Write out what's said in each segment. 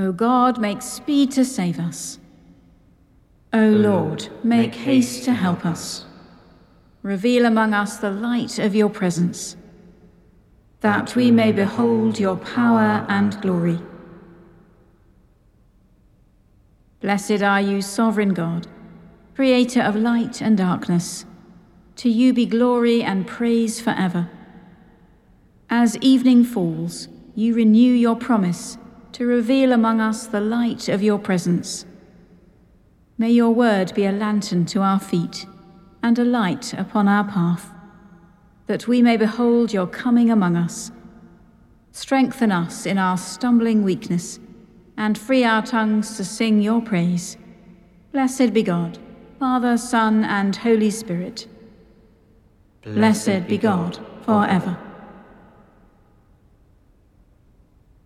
O God, make speed to save us. O Lord, make haste to help us. Reveal among us the light of your presence, that we may behold your power and glory. Blessed are you, sovereign God, creator of light and darkness. To you be glory and praise forever. As evening falls, you renew your promise to reveal among us the light of your presence. May your word be a lantern to our feet and a light upon our path, that we may behold your coming among us. Strengthen us in our stumbling weakness and free our tongues to sing your praise. Blessed be God, Father, Son, and Holy Spirit. Blessed be God forever.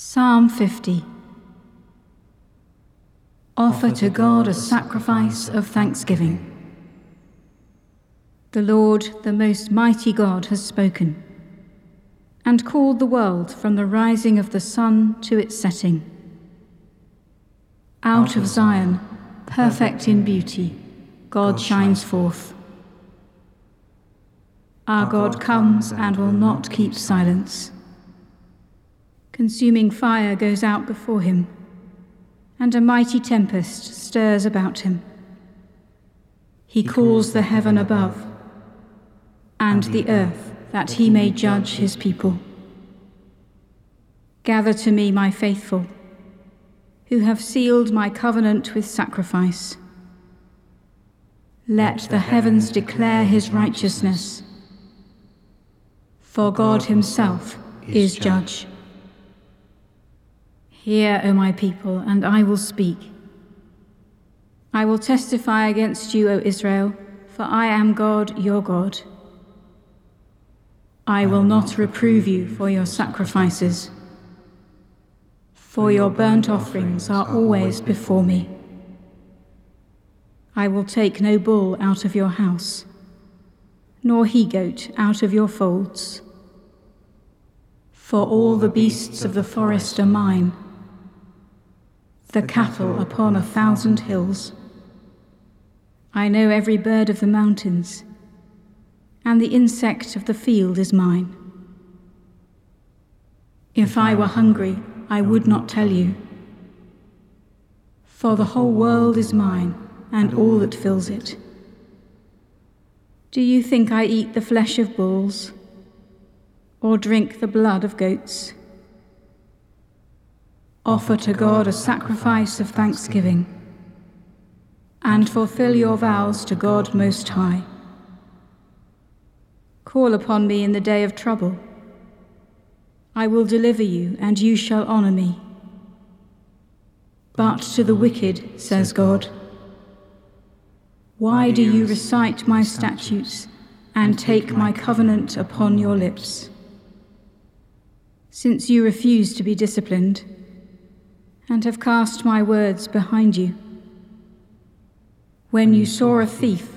Psalm 50 Offer to God a sacrifice of thanksgiving. The Lord, the most mighty God, has spoken and called the world from the rising of the sun to its setting. Out of Zion, perfect in beauty, God shines forth. Our God comes and will not keep silence. Consuming fire goes out before him, and a mighty tempest stirs about him. He calls the heaven above and the earth that he may judge his people. Gather to me, my faithful, who have sealed my covenant with sacrifice. Let the heavens declare his righteousness, for God himself is judge. Hear, O my people, and I will speak. I will testify against you, O Israel, for I am God, your God. I will not reprove you for your sacrifices, for your burnt offerings are always before me. I will take no bull out of your house, nor he goat out of your folds. For all the beasts of the forest are mine, the cattle upon a thousand hills. I know every bird of the mountains and the insect of the field is mine. If I were hungry, I would not tell you. For the whole world is mine, and all that fills it. Do you think I eat the flesh of bulls, or drink the blood of goats? Offer to God a sacrifice of thanksgiving, and fulfill your vows to God Most High. Call upon me in the day of trouble. I will deliver you, and you shall honor me. But to the wicked, says God, why do you recite my statutes and take my covenant upon your lips? Since you refuse to be disciplined and have cast my words behind you. When you saw a thief,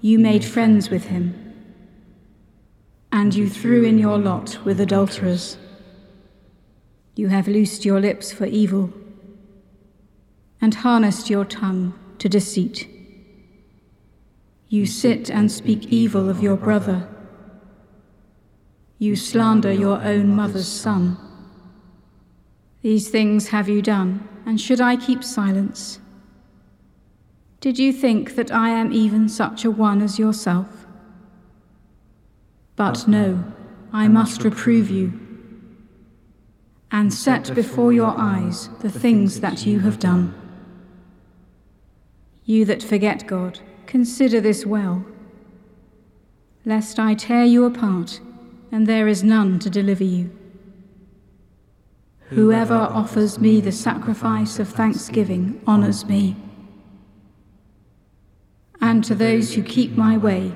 you made friends with him and you threw in your lot with adulterers. You have loosed your lips for evil, and harnessed your tongue to deceit. You sit and speak evil of your brother. You slander your own mother's son. These things have you done, and should I keep silence? Did you think that I am even such a one as yourself? But no, I must reprove you and set before your eyes the things that you have done. You that forget God, consider this well, lest I tear you apart and there is none to deliver you. Whoever offers me the sacrifice of thanksgiving honours me. And to those who keep my way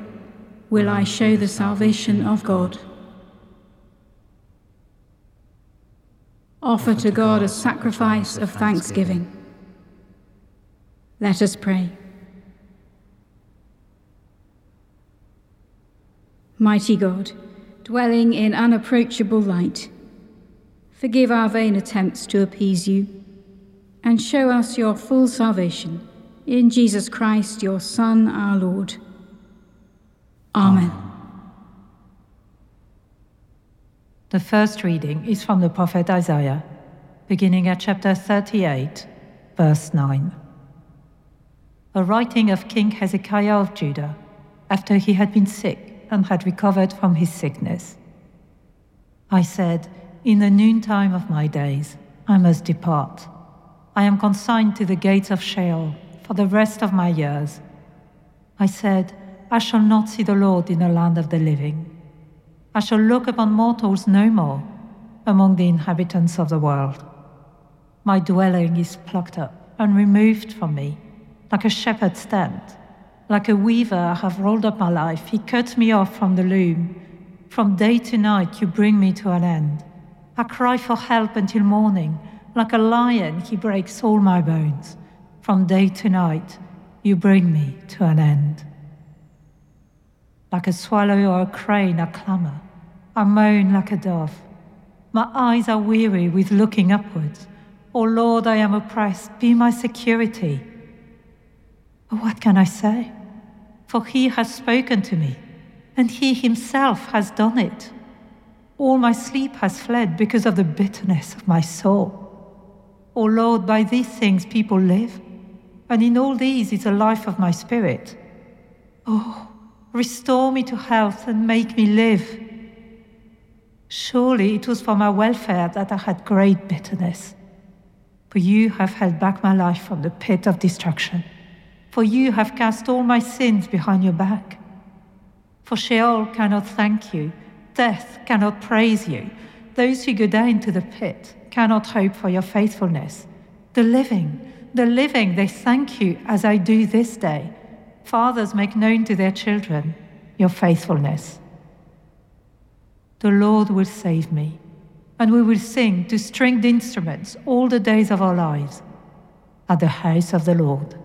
will I show the salvation of God. Offer to God a sacrifice of thanksgiving. Let us pray. Mighty God, dwelling in unapproachable light, Forgive our vain attempts to appease you, and show us your full salvation in Jesus Christ, your Son, our Lord. Amen. The first reading is from the prophet Isaiah, beginning at chapter 38, verse 9. A writing of King Hezekiah of Judah after he had been sick and had recovered from his sickness. I said, in the noontime of my days, I must depart. I am consigned to the gates of Sheol for the rest of my years. I said, I shall not see the Lord in the land of the living. I shall look upon mortals no more among the inhabitants of the world. My dwelling is plucked up and removed from me, like a shepherd's tent. Like a weaver, I have rolled up my life. He cut me off from the loom. From day to night, you bring me to an end. I cry for help until morning. Like a lion, he breaks all my bones. From day to night, you bring me to an end. Like a swallow or a crane, I clamor. I moan like a dove. My eyes are weary with looking upwards. O oh Lord, I am oppressed. Be my security. But what can I say? For he has spoken to me, and he himself has done it. All my sleep has fled because of the bitterness of my soul. O oh Lord, by these things people live, and in all these is the life of my spirit. Oh, restore me to health and make me live. Surely it was for my welfare that I had great bitterness. For you have held back my life from the pit of destruction. For you have cast all my sins behind your back. For Sheol cannot thank you Death cannot praise you. Those who go down to the pit cannot hope for your faithfulness. The living, the living, they thank you as I do this day. Fathers make known to their children your faithfulness. The Lord will save me, and we will sing to stringed instruments all the days of our lives at the house of the Lord.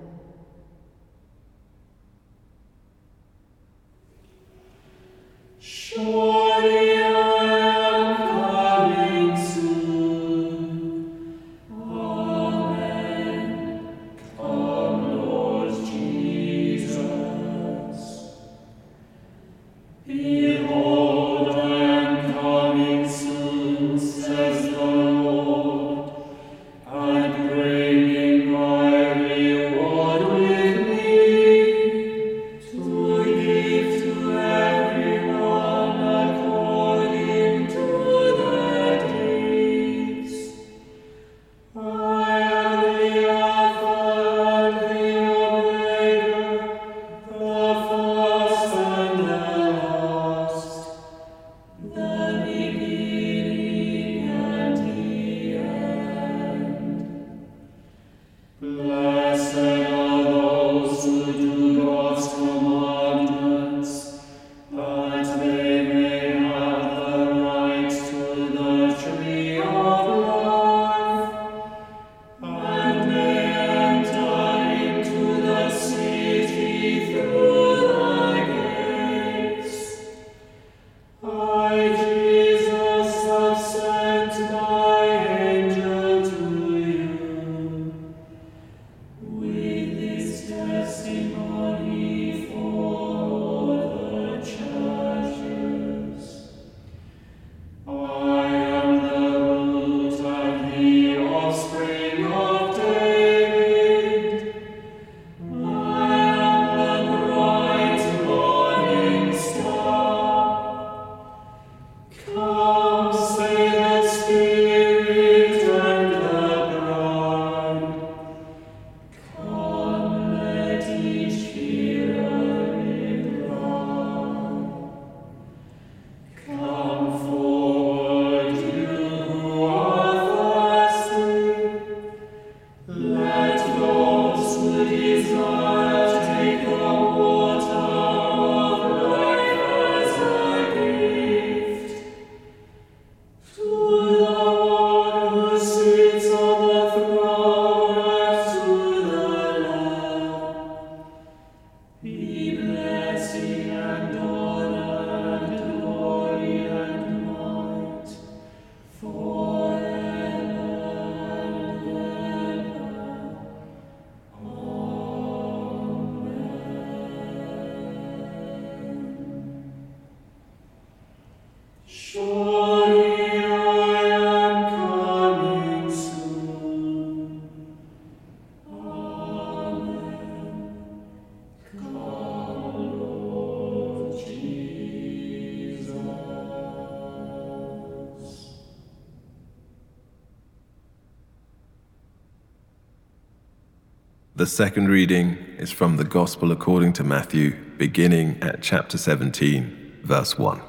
The second reading is from the Gospel according to Matthew, beginning at chapter 17, verse 1.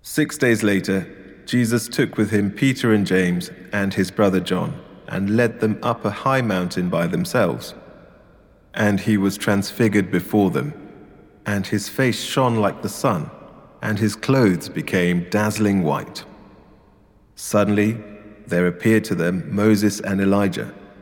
Six days later, Jesus took with him Peter and James and his brother John and led them up a high mountain by themselves. And he was transfigured before them, and his face shone like the sun, and his clothes became dazzling white. Suddenly, there appeared to them Moses and Elijah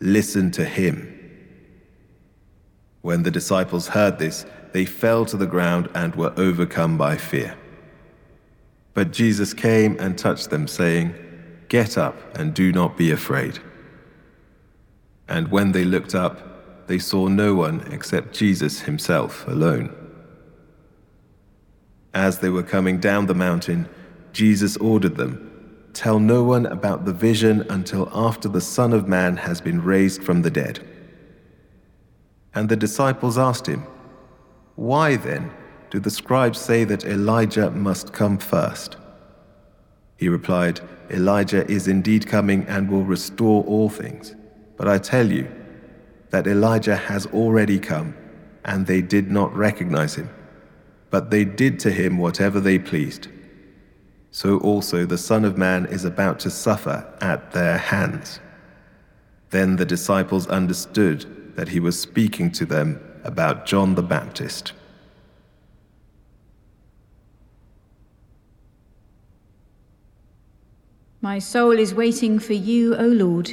Listen to him. When the disciples heard this, they fell to the ground and were overcome by fear. But Jesus came and touched them, saying, Get up and do not be afraid. And when they looked up, they saw no one except Jesus himself alone. As they were coming down the mountain, Jesus ordered them, Tell no one about the vision until after the Son of Man has been raised from the dead. And the disciples asked him, Why then do the scribes say that Elijah must come first? He replied, Elijah is indeed coming and will restore all things. But I tell you that Elijah has already come, and they did not recognize him. But they did to him whatever they pleased. So also the Son of Man is about to suffer at their hands. Then the disciples understood that he was speaking to them about John the Baptist. My soul is waiting for you, O Lord.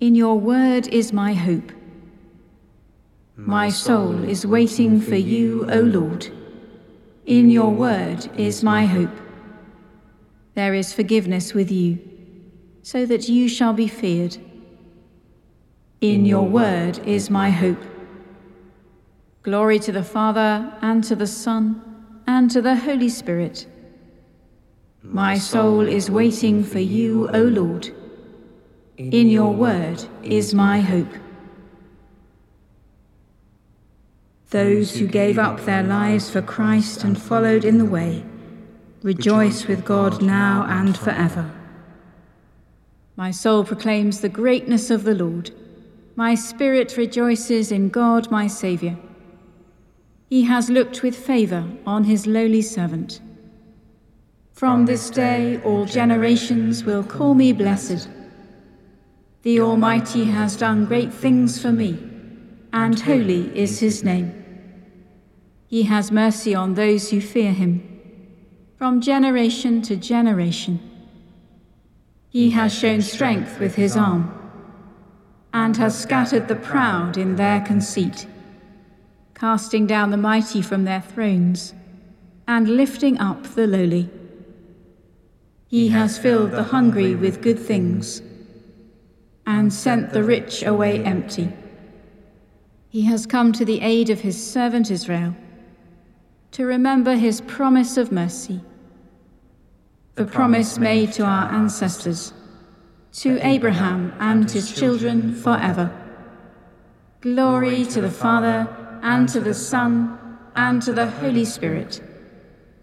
In your word is my hope. My soul is waiting for you, O Lord. In your word is my hope. There is forgiveness with you, so that you shall be feared. In your word is my hope. Glory to the Father, and to the Son, and to the Holy Spirit my soul is waiting for you, O Lord. In your word is my hope. Those who gave up their lives for Christ and followed in the way, rejoice with God now and forever. My soul proclaims the greatness of the Lord. My spirit rejoices in God my Saviour. He has looked with favour on his lowly servant. From this day all generations will call me blessed. The Almighty has done great things for me, and holy is his name. He has mercy on those who fear him, from generation to generation. He has shown strength with his arm, and has scattered the proud in their conceit, casting down the mighty from their thrones, and lifting up the lowly. He has filled the hungry with good things and sent the rich away empty. He has come to the aid of his servant Israel to remember his promise of mercy, the promise made to our ancestors, to Abraham and his children forever. Glory to the Father, and to the Son, and to the Holy Spirit,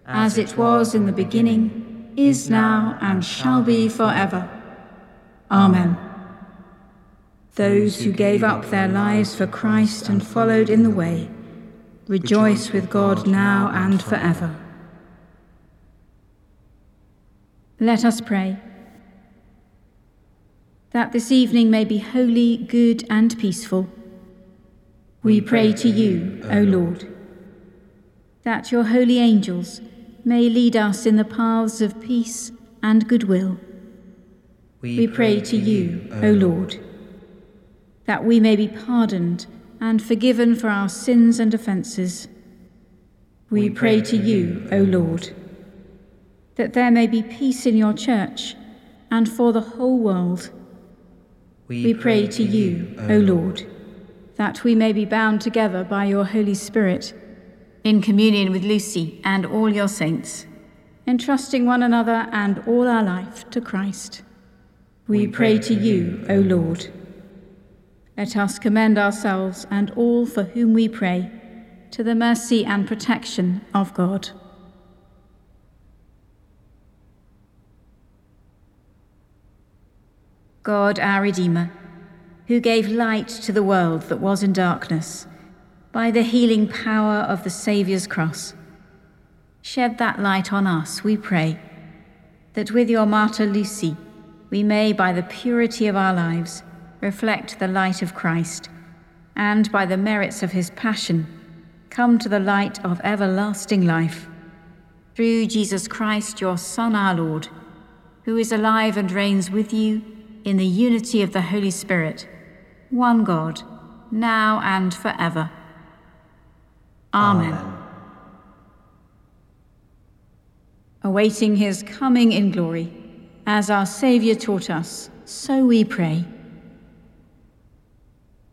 as it was in the beginning is now, and shall be forever. Amen. Those who gave up their lives for Christ and followed in the way, rejoice with God now and forever. Let us pray. That this evening may be holy, good, and peaceful. We pray to you, O Lord, that your holy angels may lead us in the paths of peace and goodwill. We, pray to you, O Lord, that we may be pardoned and forgiven for our sins and offences. We pray to you, O Lord, that there may be peace in your church and for the whole world. we pray to you, O Lord, that we may be bound together by your Holy Spirit, in communion with Lucy and all your saints, entrusting one another and all our life to Christ. We pray to you, O Lord. Let us commend ourselves and all for whom we pray to the mercy and protection of God. God, our Redeemer, who gave light to the world that was in darkness by the healing power of the Saviour's cross, shed that light on us, we pray, that with your martyr Lucy, we may, by the purity of our lives, reflect the light of Christ, and by the merits of his passion, come to the light of everlasting life. Through Jesus Christ, your Son, our Lord, who is alive and reigns with you in the unity of the Holy Spirit, one God, now and forever. Amen. Amen. Awaiting his coming in glory, as our Saviour taught us, so we pray.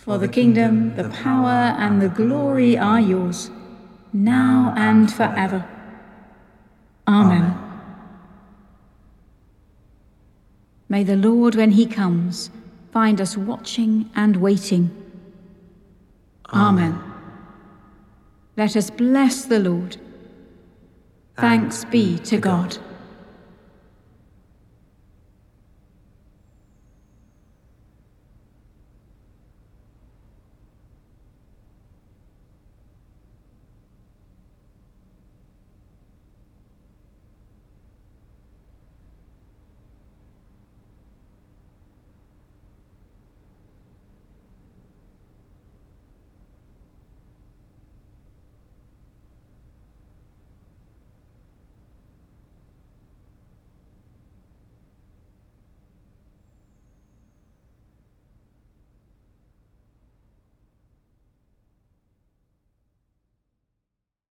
For the kingdom, the power, and the glory are yours, now and forever. Amen. May the Lord, when he comes, find us watching and waiting. Amen. Let us bless the Lord. Thanks be to God.